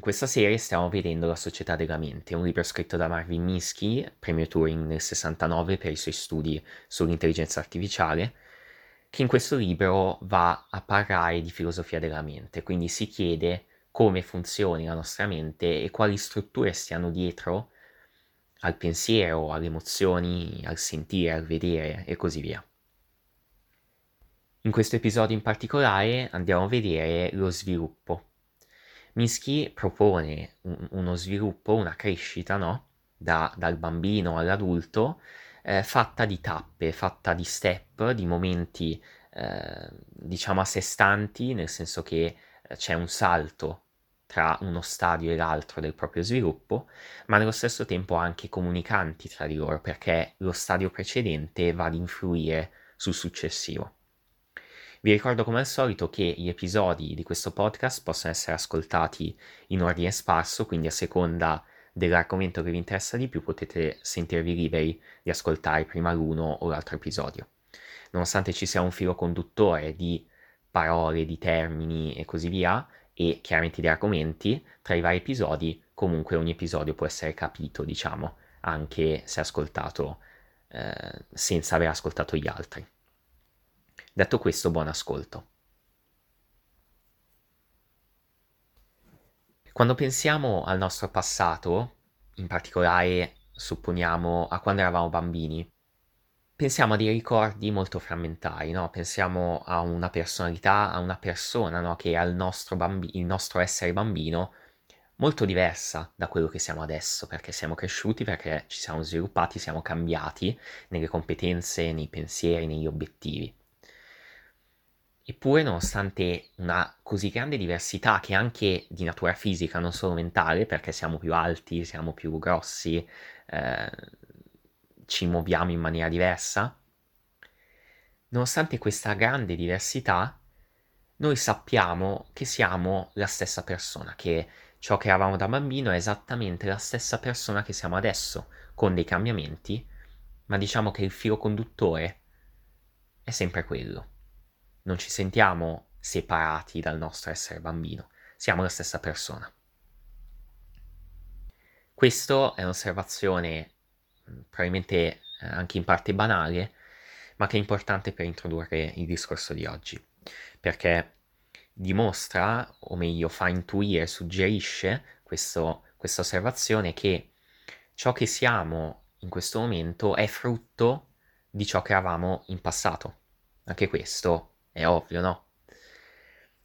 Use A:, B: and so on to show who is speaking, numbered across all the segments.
A: In questa serie stiamo vedendo La società della mente, un libro scritto da Marvin Minsky, premio Turing nel 69 per i suoi studi sull'intelligenza artificiale, che in questo libro va a parlare di filosofia della mente, quindi si chiede come funzioni la nostra mente e quali strutture stiano dietro al pensiero, alle emozioni, al sentire, al vedere e così via. In questo episodio in particolare andiamo a vedere lo sviluppo Minsky propone un, uno sviluppo, una crescita, no? Da, dal bambino all'adulto, eh, fatta di tappe, fatta di step, di momenti, eh, diciamo, a sé stanti, nel senso che eh, c'è un salto tra uno stadio e l'altro del proprio sviluppo, ma nello stesso tempo anche comunicanti tra di loro, perché lo stadio precedente va ad influire sul successivo. Vi ricordo come al solito che gli episodi di questo podcast possono essere ascoltati in ordine sparso, quindi a seconda dell'argomento che vi interessa di più potete sentirvi liberi di ascoltare prima l'uno o l'altro episodio. Nonostante ci sia un filo conduttore di parole, di termini e così via, e chiaramente di argomenti, tra i vari episodi, comunque ogni episodio può essere capito, diciamo, anche se ascoltato eh, senza aver ascoltato gli altri. Detto questo, buon ascolto. Quando pensiamo al nostro passato, in particolare supponiamo a quando eravamo bambini, pensiamo a dei ricordi molto frammentari, no? Pensiamo a una personalità, a una persona, no? Che ha il nostro, bambi- il nostro essere bambino molto diversa da quello che siamo adesso, perché siamo cresciuti, perché ci siamo sviluppati, siamo cambiati nelle competenze, nei pensieri, negli obiettivi. Eppure, nonostante una così grande diversità, che anche di natura fisica, non solo mentale, perché siamo più alti, siamo più grossi, eh, ci muoviamo in maniera diversa, nonostante questa grande diversità, noi sappiamo che siamo la stessa persona, che ciò che eravamo da bambino è esattamente la stessa persona che siamo adesso, con dei cambiamenti, ma diciamo che il filo conduttore è sempre quello non ci sentiamo separati dal nostro essere bambino, siamo la stessa persona. Questa è un'osservazione mm, probabilmente eh, anche in parte banale, ma che è importante per introdurre il discorso di oggi, perché dimostra, o meglio fa intuire, suggerisce questo, questa osservazione che ciò che siamo in questo momento è frutto di ciò che eravamo in passato. Anche questo è ovvio, no?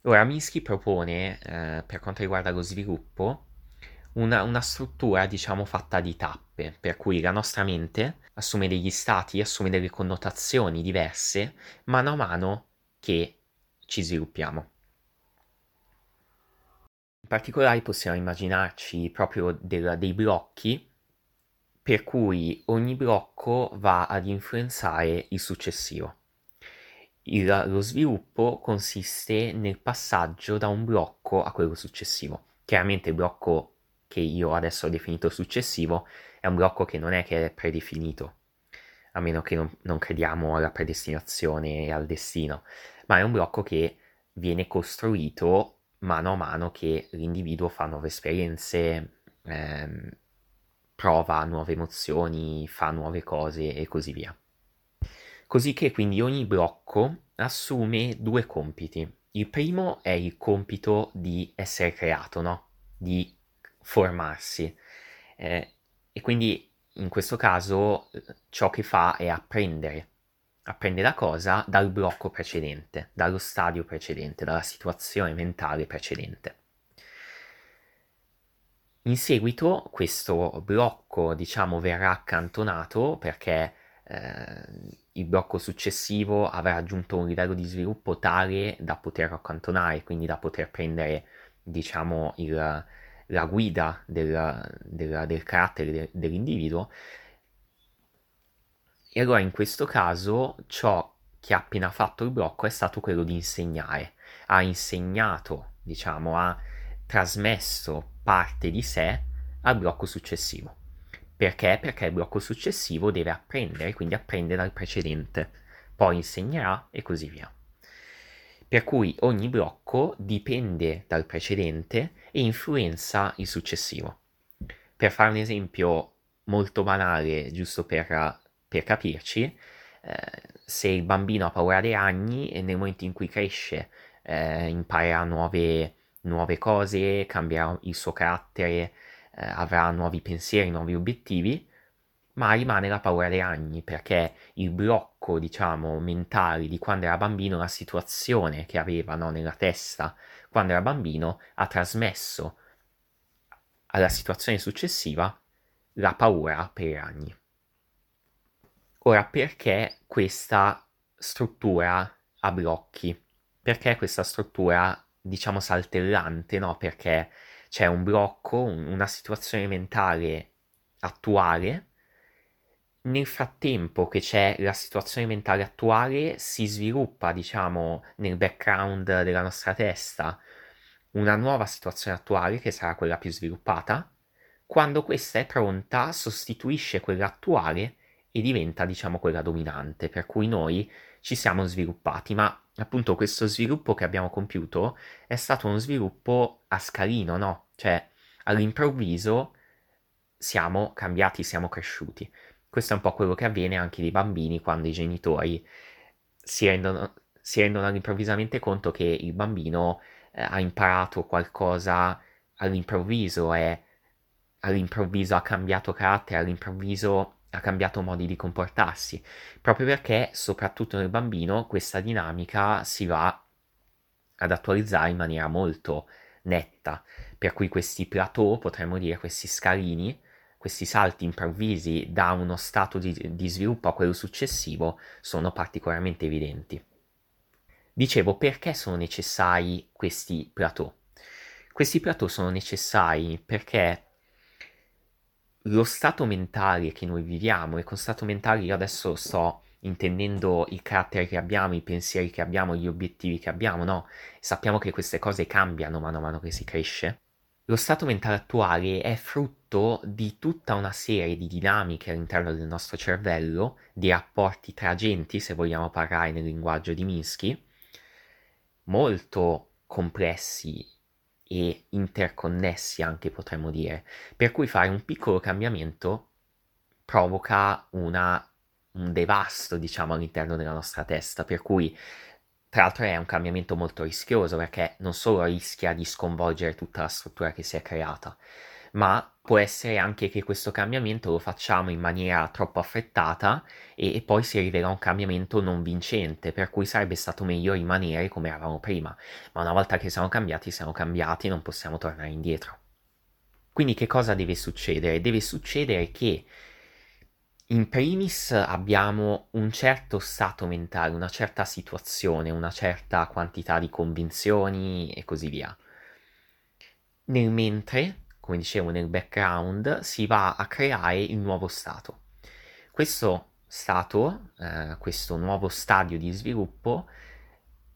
A: Ora, Minsky propone, eh, per quanto riguarda lo sviluppo, una, una, struttura, diciamo, fatta di tappe, per cui la nostra mente assume degli stati, assume delle connotazioni diverse mano a mano che ci sviluppiamo. In particolare possiamo immaginarci proprio del, dei blocchi per cui ogni blocco va ad influenzare il successivo. Il, lo sviluppo consiste nel passaggio da un blocco a quello successivo. Chiaramente il blocco che io adesso ho definito successivo è un blocco che non è che è predefinito, a meno che non, non crediamo alla predestinazione e al destino, ma è un blocco che viene costruito mano a mano che l'individuo fa nuove esperienze, ehm, prova nuove emozioni, fa nuove cose e così via. Così che quindi ogni blocco assume due compiti. Il primo è il compito di essere creato, no? Di formarsi. Eh, e quindi in questo caso ciò che fa è apprendere. Apprende la cosa dal blocco precedente, dallo stadio precedente, dalla situazione mentale precedente. In seguito questo blocco, diciamo, verrà accantonato perché eh, il blocco successivo avrà raggiunto un livello di sviluppo tale da poterlo accantonare, quindi da poter prendere, diciamo, il, la guida del, del, del carattere de, dell'individuo. E allora in questo caso ciò che ha appena fatto il blocco è stato quello di insegnare. Ha insegnato, diciamo, ha trasmesso parte di sé al blocco successivo. Perché? Perché il blocco successivo deve apprendere, quindi apprende dal precedente, poi insegnerà e così via. per cui ogni blocco dipende dal precedente e influenza il successivo. Per fare un esempio molto banale, giusto per, per capirci, eh, se il bambino ha paura dei ragni e nel momento in cui cresce eh, imparerà nuove, nuove, cose, cambierà il suo carattere, eh, avrà nuovi pensieri, nuovi obiettivi, ma rimane la paura dei ragni perché il blocco, diciamo, mentale di quando era bambino, la situazione che aveva no, nella testa quando era bambino, ha trasmesso alla situazione successiva la paura per i ragni. Ora, perché questa struttura a blocchi? Perché questa struttura, diciamo, saltellante, no? Perché c'è un blocco, una situazione mentale attuale nel frattempo che c'è la situazione mentale attuale, si sviluppa, diciamo, nel background della nostra testa una nuova situazione attuale che sarà quella più sviluppata. Quando questa è pronta, sostituisce quella attuale e diventa, diciamo, quella dominante, per cui noi ci siamo sviluppati, ma appunto questo sviluppo che abbiamo compiuto è stato uno sviluppo a scalino, no? Cioè, all'improvviso siamo cambiati, siamo cresciuti. Questo è un po' quello che avviene anche dei bambini quando i genitori si rendono, si rendono all'improvvisamente conto che il bambino eh, ha imparato qualcosa all'improvviso e all'improvviso ha cambiato carattere, all'improvviso ha cambiato modi di comportarsi, proprio perché soprattutto nel bambino questa dinamica si va ad attualizzare in maniera molto netta, per cui questi plateau, potremmo dire, questi scalini, questi salti improvvisi da uno stato di, di sviluppo a quello successivo sono particolarmente evidenti. Dicevo, perché sono necessari questi plateau? Questi plateau sono necessari perché lo stato mentale che noi viviamo, e con stato mentale io adesso sto intendendo il carattere che abbiamo, i pensieri che abbiamo, gli obiettivi che abbiamo, no? Sappiamo che queste cose cambiano mano a mano che si cresce. Lo stato mentale attuale è frutto di tutta una serie di dinamiche all'interno del nostro cervello, di rapporti tra agenti, se vogliamo parlare nel linguaggio di Minsky, molto complessi e interconnessi anche potremmo dire, per cui fare un piccolo cambiamento provoca una, un devasto, diciamo, all'interno della nostra testa, per cui tra l'altro è un cambiamento molto rischioso perché non solo rischia di sconvolgere tutta la struttura che si è creata, ma può essere anche che questo cambiamento lo facciamo in maniera troppo affrettata e, e, poi si rivela un cambiamento non vincente, per cui sarebbe stato meglio rimanere come eravamo prima, ma una volta che siamo cambiati, siamo cambiati, non possiamo tornare indietro. Quindi che cosa deve succedere? Deve succedere che in primis abbiamo un certo stato mentale, una certa situazione, una certa quantità di convinzioni e così via. Nel mentre, come dicevo nel background, si va a creare il nuovo stato. Questo stato, eh, questo nuovo stadio di sviluppo,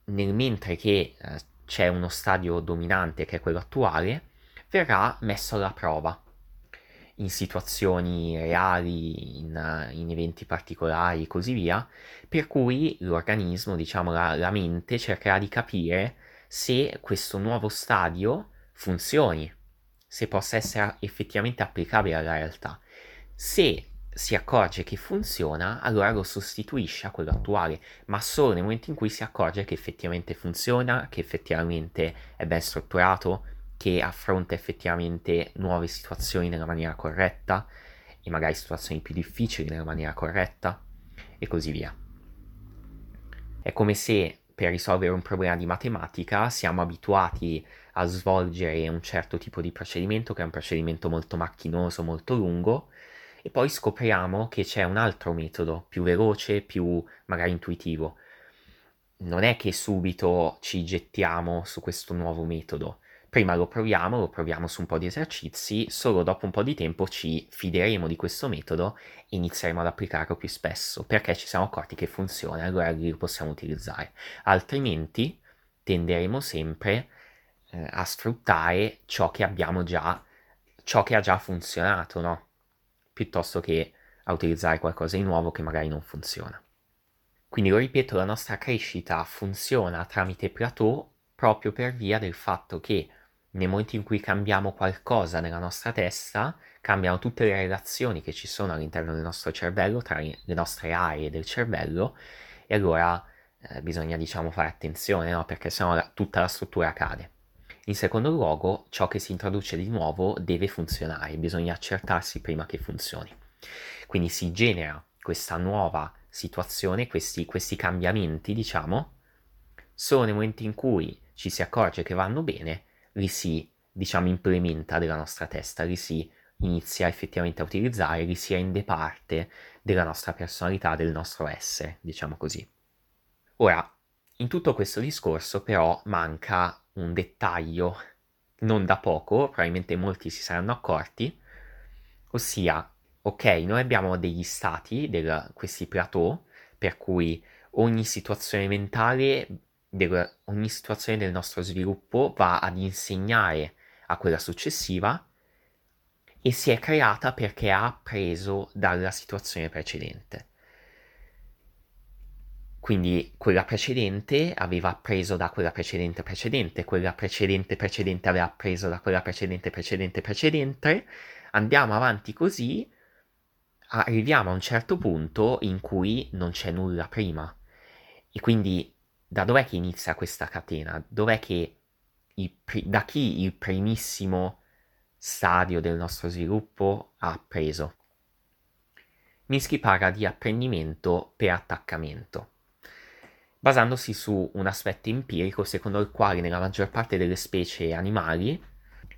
A: nel mentre che eh, c'è uno stadio dominante che è quello attuale, verrà messo alla prova in situazioni reali, in, in, eventi particolari e così via, per cui l'organismo, diciamo la, la mente, cercherà di capire se questo nuovo stadio funzioni, se possa essere effettivamente applicabile alla realtà. Se si accorge che funziona, allora lo sostituisce a quello attuale, ma solo nel momento in cui si accorge che effettivamente funziona, che effettivamente è ben strutturato, che affronta effettivamente nuove situazioni nella maniera corretta e magari situazioni più difficili nella maniera corretta e così via. È come se per risolvere un problema di matematica siamo abituati a svolgere un certo tipo di procedimento che è un procedimento molto macchinoso, molto lungo e poi scopriamo che c'è un altro metodo più veloce, più magari intuitivo. Non è che subito ci gettiamo su questo nuovo metodo, Prima lo proviamo, lo proviamo su un po' di esercizi, solo dopo un po' di tempo ci fideremo di questo metodo e inizieremo ad applicarlo più spesso, perché ci siamo accorti che funziona, allora lo possiamo utilizzare. Altrimenti tenderemo sempre eh, a sfruttare ciò che abbiamo già, ciò che ha già funzionato, no? Piuttosto che a utilizzare qualcosa di nuovo che magari non funziona. Quindi lo ripeto, la nostra crescita funziona tramite plateau proprio per via del fatto che nel momento in cui cambiamo qualcosa nella nostra testa, cambiano tutte le relazioni che ci sono all'interno del nostro cervello, tra le nostre aree del cervello, e allora eh, bisogna diciamo fare attenzione, no? perché sennò la, tutta la struttura cade. In secondo luogo, ciò che si introduce di nuovo deve funzionare, bisogna accertarsi prima che funzioni. Quindi si genera questa nuova situazione, questi, questi cambiamenti, diciamo, solo nel momento in cui ci si accorge che vanno bene, li si, diciamo, implementa nella nostra testa, li si inizia effettivamente a utilizzare, li si rende parte della nostra personalità, del nostro essere, diciamo così. Ora, in tutto questo discorso però manca un dettaglio non da poco, probabilmente molti si saranno accorti, ossia, ok, noi abbiamo degli stati, del, questi plateau, per cui ogni situazione mentale, del, ogni situazione del nostro sviluppo va ad insegnare a quella successiva e si è creata perché ha appreso dalla situazione precedente. Quindi quella precedente aveva appreso da quella precedente precedente, quella precedente precedente aveva appreso da quella precedente precedente precedente, andiamo avanti così, arriviamo a un certo punto in cui non c'è nulla prima. E quindi da dov'è che inizia questa catena? Dov'è che pri- da chi il primissimo stadio del nostro sviluppo ha appreso? Minsky parla di apprendimento per attaccamento basandosi su un aspetto empirico secondo il quale nella maggior parte delle specie animali,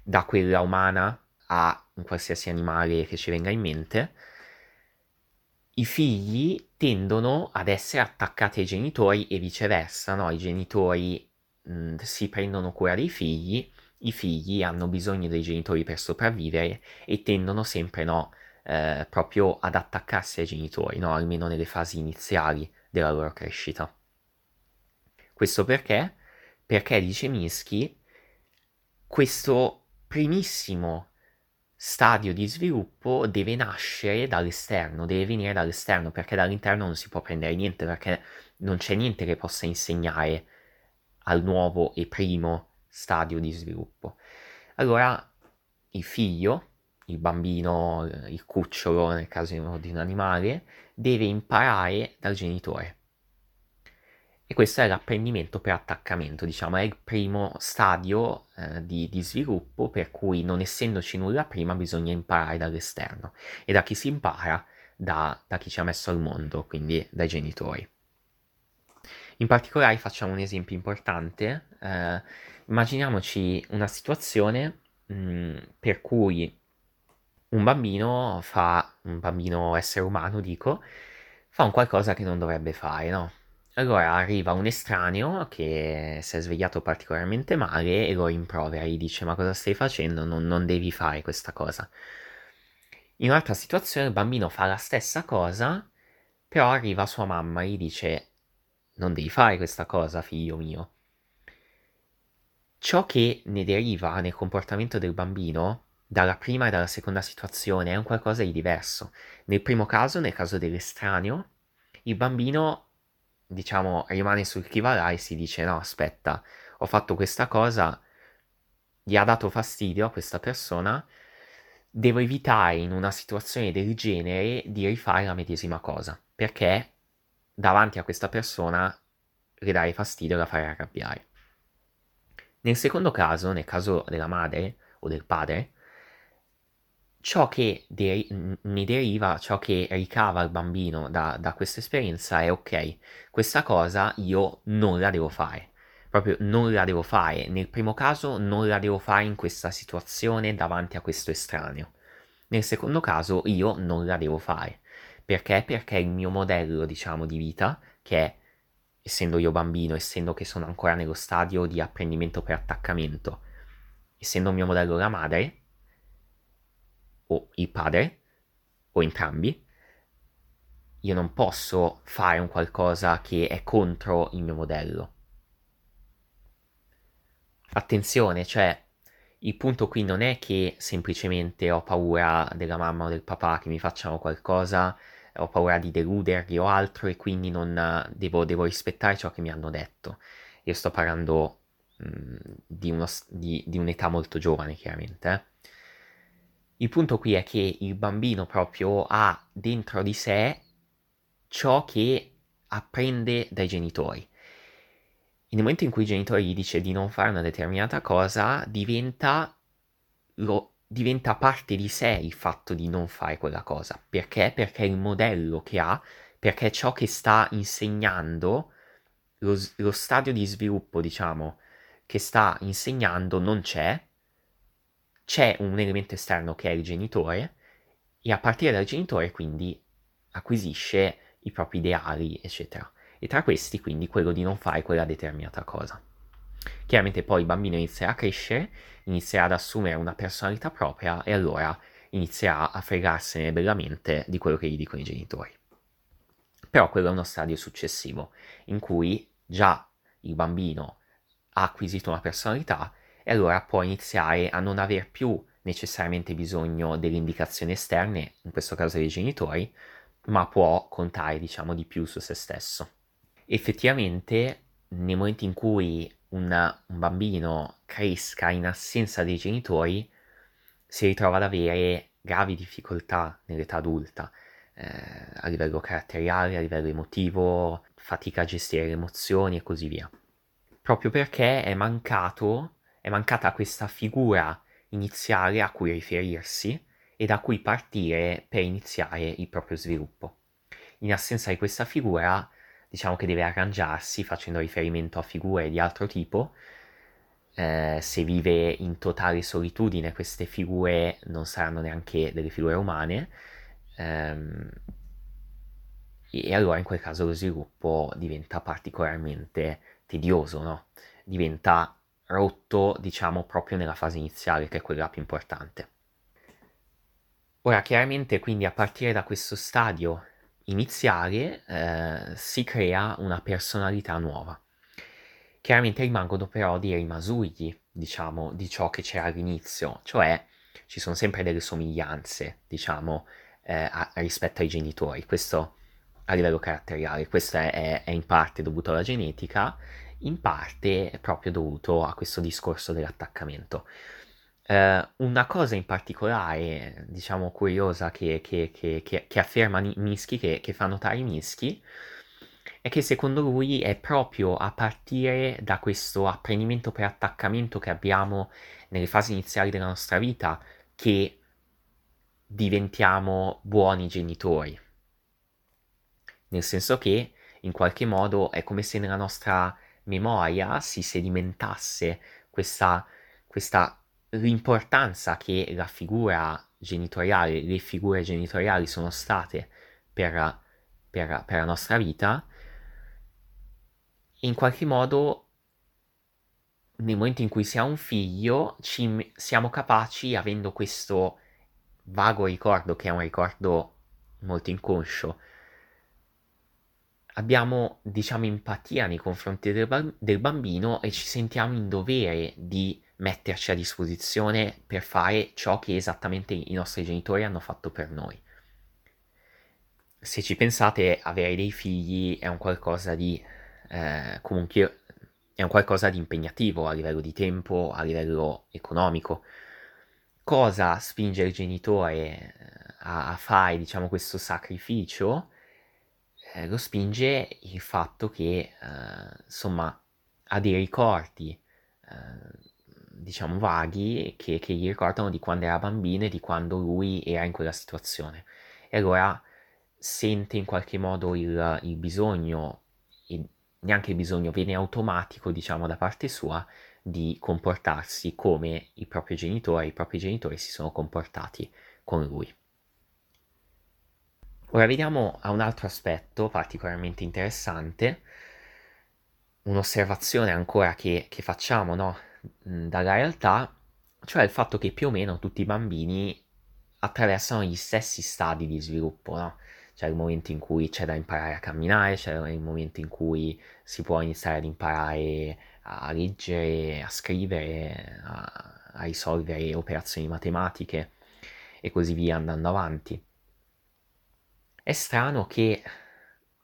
A: da quella umana a un qualsiasi animale che ci venga in mente, i figli tendono ad essere attaccati ai genitori e viceversa, no? I genitori mh, si prendono cura dei figli, i figli hanno bisogno dei genitori per sopravvivere e tendono sempre, no, eh, proprio ad attaccarsi ai genitori, no? Almeno nelle fasi iniziali della loro crescita. Questo perché? Perché, dice Minsky, questo primissimo stadio di sviluppo deve nascere dall'esterno, deve venire dall'esterno, perché dall'interno non si può prendere niente, perché non c'è niente che possa insegnare al nuovo e primo stadio di sviluppo. Allora il figlio, il bambino, il cucciolo nel caso di un animale, deve imparare dal genitore. E questo è l'apprendimento per attaccamento, diciamo, è il primo stadio eh, di, di, sviluppo per cui non essendoci nulla prima bisogna imparare dall'esterno. E da chi si impara? Da, da chi ci ha messo al mondo, quindi dai genitori. In particolare facciamo un esempio importante. Eh, immaginiamoci una situazione mh, mm, per cui un bambino fa, un bambino essere umano dico, fa un qualcosa che non dovrebbe fare, no? Allora arriva un estraneo che si è svegliato particolarmente male e lo rimprovera, gli dice ma cosa stai facendo? Non, non devi fare questa cosa. In un'altra situazione il bambino fa la stessa cosa, però arriva sua mamma e gli dice non devi fare questa cosa, figlio mio. Ciò che ne deriva nel comportamento del bambino dalla prima e dalla seconda situazione è un qualcosa di diverso. Nel primo caso, nel caso dell'estraneo, il bambino diciamo, rimane sul chi va là e si dice no, aspetta, ho fatto questa cosa, gli ha dato fastidio a questa persona, devo evitare in una situazione del genere di rifare la medesima cosa, perché davanti a questa persona le dare fastidio e la fare arrabbiare. Nel secondo caso, nel caso della madre o del padre, ciò che de- ne deriva, ciò che ricava il bambino da, da questa esperienza è ok, questa cosa io non la devo fare, proprio non la devo fare. Nel primo caso non la devo fare in questa situazione davanti a questo estraneo. Nel secondo caso io non la devo fare. Perché? Perché il mio modello, diciamo, di vita, che è, essendo io bambino, essendo che sono ancora nello stadio di apprendimento per attaccamento, essendo il mio modello la madre, o il padre, o entrambi, io non posso fare un qualcosa che è contro il mio modello. Attenzione, cioè, il punto qui non è che semplicemente ho paura della mamma o del papà che mi facciano qualcosa ho paura di deluderli o altro e quindi non devo, devo rispettare ciò che mi hanno detto. Io sto parlando mh, mm, di, uno, di, di, un'età molto giovane, chiaramente. Eh. Il punto qui è che il bambino proprio ha dentro di sé ciò che apprende dai genitori. Nel momento in cui il genitore gli dice di non fare una determinata cosa, diventa, lo, diventa parte di sé il fatto di non fare quella cosa. Perché? Perché il modello che ha, perché ciò che sta insegnando, lo, lo stadio di sviluppo, diciamo, che sta insegnando non c'è, c'è un elemento esterno che è il genitore, e a partire dal genitore quindi acquisisce i propri ideali, eccetera. E tra questi quindi quello di non fare quella determinata cosa. Chiaramente poi il bambino inizierà a crescere, inizierà ad assumere una personalità propria e allora inizierà a fregarsene bellamente di quello che gli dicono i genitori. Però quello è uno stadio successivo, in cui già il bambino ha acquisito una personalità e allora può iniziare a non aver più necessariamente bisogno delle indicazioni esterne, in questo caso dei genitori, ma può contare, diciamo, di più su se stesso. Effettivamente, nel momento in cui una, un bambino cresca in assenza dei genitori, si ritrova ad avere gravi difficoltà nell'età adulta, eh, a livello caratteriale, a livello emotivo, fatica a gestire le emozioni e così via. Proprio perché è mancato, è mancata questa figura iniziale a cui riferirsi e da cui partire per iniziare il proprio sviluppo. In assenza di questa figura, diciamo che deve arrangiarsi facendo riferimento a figure di altro tipo. Eh, se vive in totale solitudine, queste figure non saranno neanche delle figure umane. Ehm, e allora in quel caso lo sviluppo diventa particolarmente tedioso, no? Diventa rotto, diciamo, proprio nella fase iniziale, che è quella più importante. Ora, chiaramente, quindi a partire da questo stadio iniziale eh, si crea una personalità nuova. Chiaramente rimangono però dei rimasugli, diciamo, di ciò che c'era all'inizio, cioè ci sono sempre delle somiglianze, diciamo, eh, a, rispetto ai genitori. Questo a livello caratteriale, questo è, è in parte dovuto alla genetica, in parte è proprio dovuto a questo discorso dell'attaccamento. Uh, una cosa in particolare, diciamo, curiosa che, che, che, che afferma Minsky, che, fa notare Minsky, è che secondo lui è proprio a partire da questo apprendimento per attaccamento che abbiamo nelle fasi iniziali della nostra vita che diventiamo buoni genitori. Nel senso che, in qualche modo, è come se nella nostra memoria si sedimentasse questa, questa l'importanza che la figura genitoriale, le figure genitoriali sono state per, per, per la nostra vita, in qualche modo nel momento in cui si ha un figlio ci, siamo capaci, avendo questo vago ricordo, che è un ricordo molto inconscio, abbiamo, diciamo, empatia nei confronti del, del bambino e ci sentiamo in dovere di metterci a disposizione per fare ciò che esattamente i nostri genitori hanno fatto per noi. Se ci pensate, avere dei figli è un qualcosa di eh, comunque è un qualcosa di impegnativo a livello di tempo, a livello economico. Cosa spinge il genitore eh, a, a fare, diciamo, questo sacrificio? Eh, lo spinge il fatto che, eh, insomma, ha dei ricordi eh, diciamo, vaghi che, che, gli ricordano di quando era bambino e di quando lui era in quella situazione. E allora sente in qualche modo il, il bisogno, e neanche il bisogno, viene automatico, diciamo, da parte sua di comportarsi come i propri genitori, i propri genitori si sono comportati con lui. Ora vediamo a un altro aspetto particolarmente interessante, un'osservazione ancora che, che facciamo, no? dalla realtà, cioè il fatto che più o meno tutti i bambini attraversano gli stessi stadi di sviluppo, no? C'è il momento in cui c'è da imparare a camminare, c'è il momento in cui si può iniziare ad imparare a leggere, a scrivere, a, a risolvere operazioni matematiche e così via andando avanti. È strano che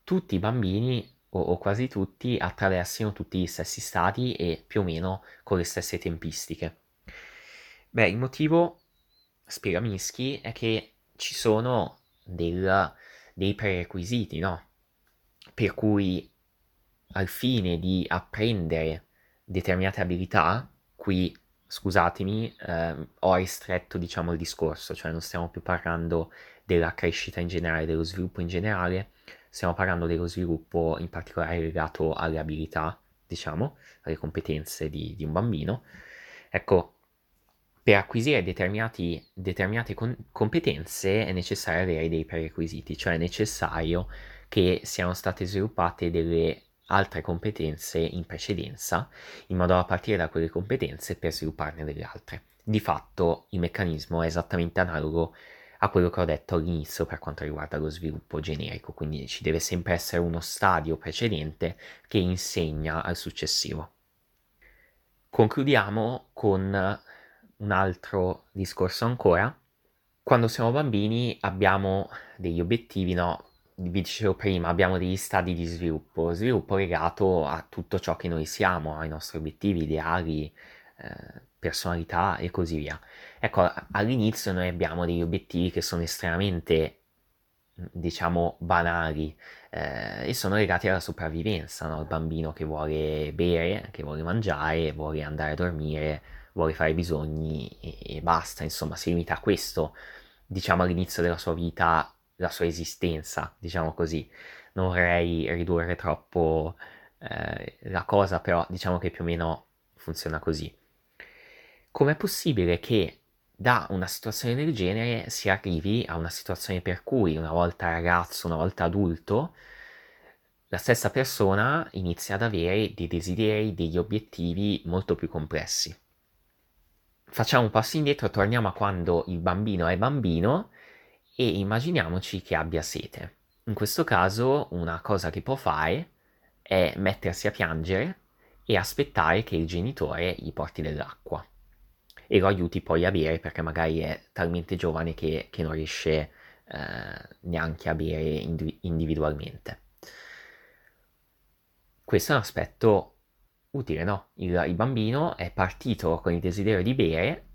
A: tutti i bambini, o, o quasi tutti, attraversino tutti gli stessi stati e più o meno con le stesse tempistiche. Beh, il motivo, spiega Minsky, è che ci sono del, dei prerequisiti, no? Per cui al fine di apprendere determinate abilità, qui scusatemi, eh, ho ristretto diciamo il discorso, cioè non stiamo più parlando della crescita in generale, dello sviluppo in generale, stiamo parlando dello sviluppo in particolare legato alle abilità, diciamo, alle competenze di, di un bambino. Ecco, per acquisire determinate con- competenze è necessario avere dei prerequisiti, cioè è necessario che siano state sviluppate delle altre competenze in precedenza, in modo da partire da quelle competenze per svilupparne delle altre. Di fatto il meccanismo è esattamente analogo a quello che ho detto all'inizio per quanto riguarda lo sviluppo generico, quindi ci deve sempre essere uno stadio precedente che insegna al successivo. Concludiamo con un altro discorso ancora. Quando siamo bambini abbiamo degli obiettivi, no? vi dicevo prima, abbiamo degli stadi di sviluppo, sviluppo legato a tutto ciò che noi siamo, ai nostri obiettivi, ideali, eh, personalità e così via. Ecco, all'inizio noi abbiamo degli obiettivi che sono estremamente, diciamo, banali eh, e sono legati alla sopravvivenza, no? Il bambino che vuole bere, che vuole mangiare, vuole andare a dormire, vuole fare i bisogni e, e basta, insomma, si limita a questo, diciamo, all'inizio della sua vita la sua esistenza, diciamo così. Non vorrei ridurre troppo eh, la cosa, però diciamo che più o meno funziona così. Com'è possibile che da una situazione del genere si arrivi a una situazione per cui una volta ragazzo, una volta adulto, la stessa persona inizia ad avere dei desideri, degli obiettivi molto più complessi. Facciamo un passo indietro, torniamo a quando il bambino è bambino e immaginiamoci che abbia sete. In questo caso una cosa che può fare è mettersi a piangere e aspettare che il genitore gli porti dell'acqua e lo aiuti poi a bere perché magari è talmente giovane che, che non riesce eh, neanche a bere indiv- individualmente. Questo è un aspetto utile, no? Il, il bambino è partito con il desiderio di bere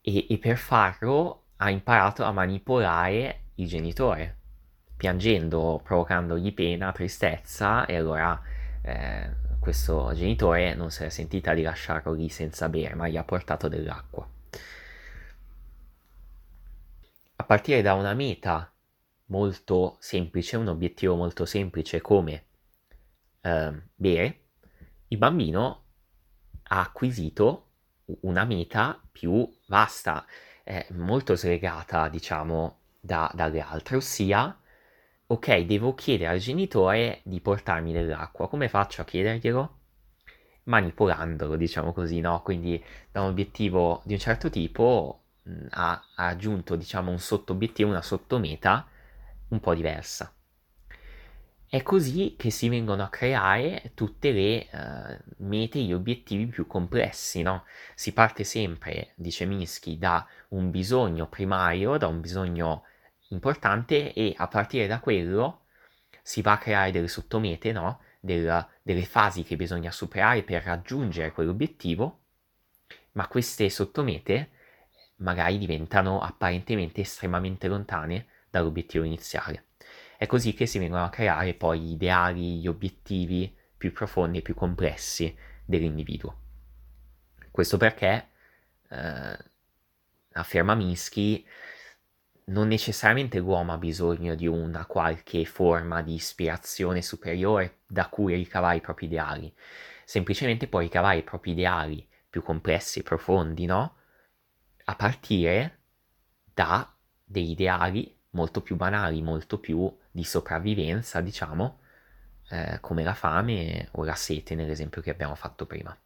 A: e, e per farlo ha imparato a manipolare il genitore, piangendo, provocandogli pena, tristezza e allora eh, questo genitore non si è sentita di lasciarlo lì senza bere, ma gli ha portato dell'acqua. A partire da una meta molto semplice, un obiettivo molto semplice come eh, bere, il bambino ha acquisito una meta più vasta, eh, molto slegata, diciamo, da, dalle altre, ossia, ok, devo chiedere al genitore di portarmi dell'acqua, come faccio a chiederglielo? Manipolandolo, diciamo così, no? Quindi da un obiettivo di un certo tipo mh, ha, ha aggiunto, diciamo, un sottobiettivo, una sottometa un po' diversa. È così che si vengono a creare tutte le uh, mete, gli obiettivi più complessi, no? Si parte sempre, dice Minsky, da un bisogno primario, da un bisogno importante e a partire da quello si va a creare delle sottomete, no? Del, delle fasi che bisogna superare per raggiungere quell'obiettivo, ma queste sottomete magari diventano apparentemente estremamente lontane dall'obiettivo iniziale. È così che si vengono a creare poi gli ideali, gli obiettivi più profondi e più complessi dell'individuo. Questo perché, eh, afferma Minsky, non necessariamente l'uomo ha bisogno di una qualche forma di ispirazione superiore da cui ricavare i propri ideali, semplicemente può ricavare i propri ideali più complessi e profondi, no? A partire da degli ideali molto più banali, molto più di sopravvivenza, diciamo, eh, come la fame o la sete nell'esempio che abbiamo fatto prima.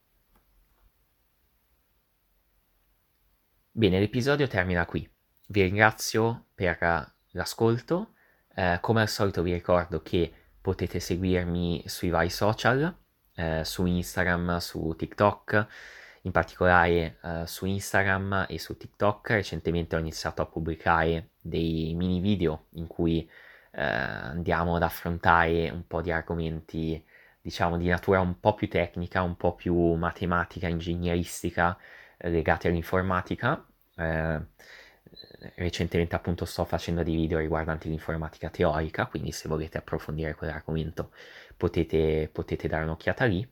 A: Bene, l'episodio termina qui. Vi ringrazio per l'ascolto. Eh, come al solito vi ricordo che potete seguirmi sui vari social, eh, su Instagram, su TikTok in particolare uh, su Instagram e su TikTok. Recentemente ho iniziato a pubblicare dei mini video in cui uh, andiamo ad affrontare un po' di argomenti, diciamo, di natura un po' più tecnica, un po' più matematica, ingegneristica, legati all'informatica. Uh, recentemente appunto sto facendo dei video riguardanti l'informatica teorica, quindi se volete approfondire quell'argomento potete, potete dare un'occhiata lì.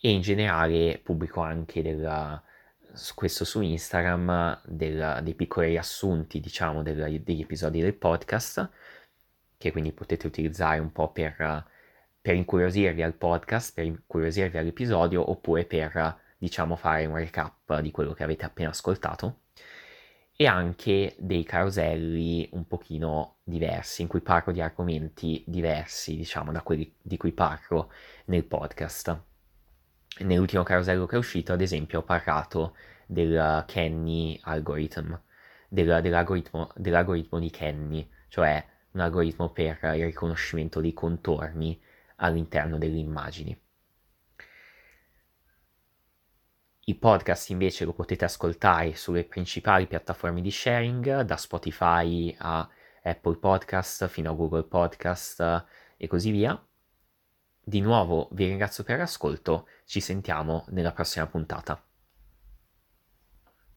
A: E in generale pubblico anche della, questo su Instagram del, dei piccoli riassunti, diciamo, del, degli episodi del podcast, che quindi potete utilizzare un po' per, per incuriosirvi al podcast, per incuriosirvi all'episodio, oppure per, diciamo, fare un recap di quello che avete appena ascoltato e anche dei caroselli un pochino diversi, in cui parlo di argomenti diversi, diciamo, da quelli di cui parlo nel podcast. Nell'ultimo carosello che è uscito, ad esempio, ho parlato del Kenny algorithm, del, dell'algoritmo, dell'algoritmo di Kenny, cioè un algoritmo per il riconoscimento dei contorni all'interno delle immagini. I podcast invece lo potete ascoltare sulle principali piattaforme di sharing, da Spotify a Apple Podcast fino a Google Podcast e così via. Di nuovo vi ringrazio per l'ascolto, ci sentiamo nella prossima puntata.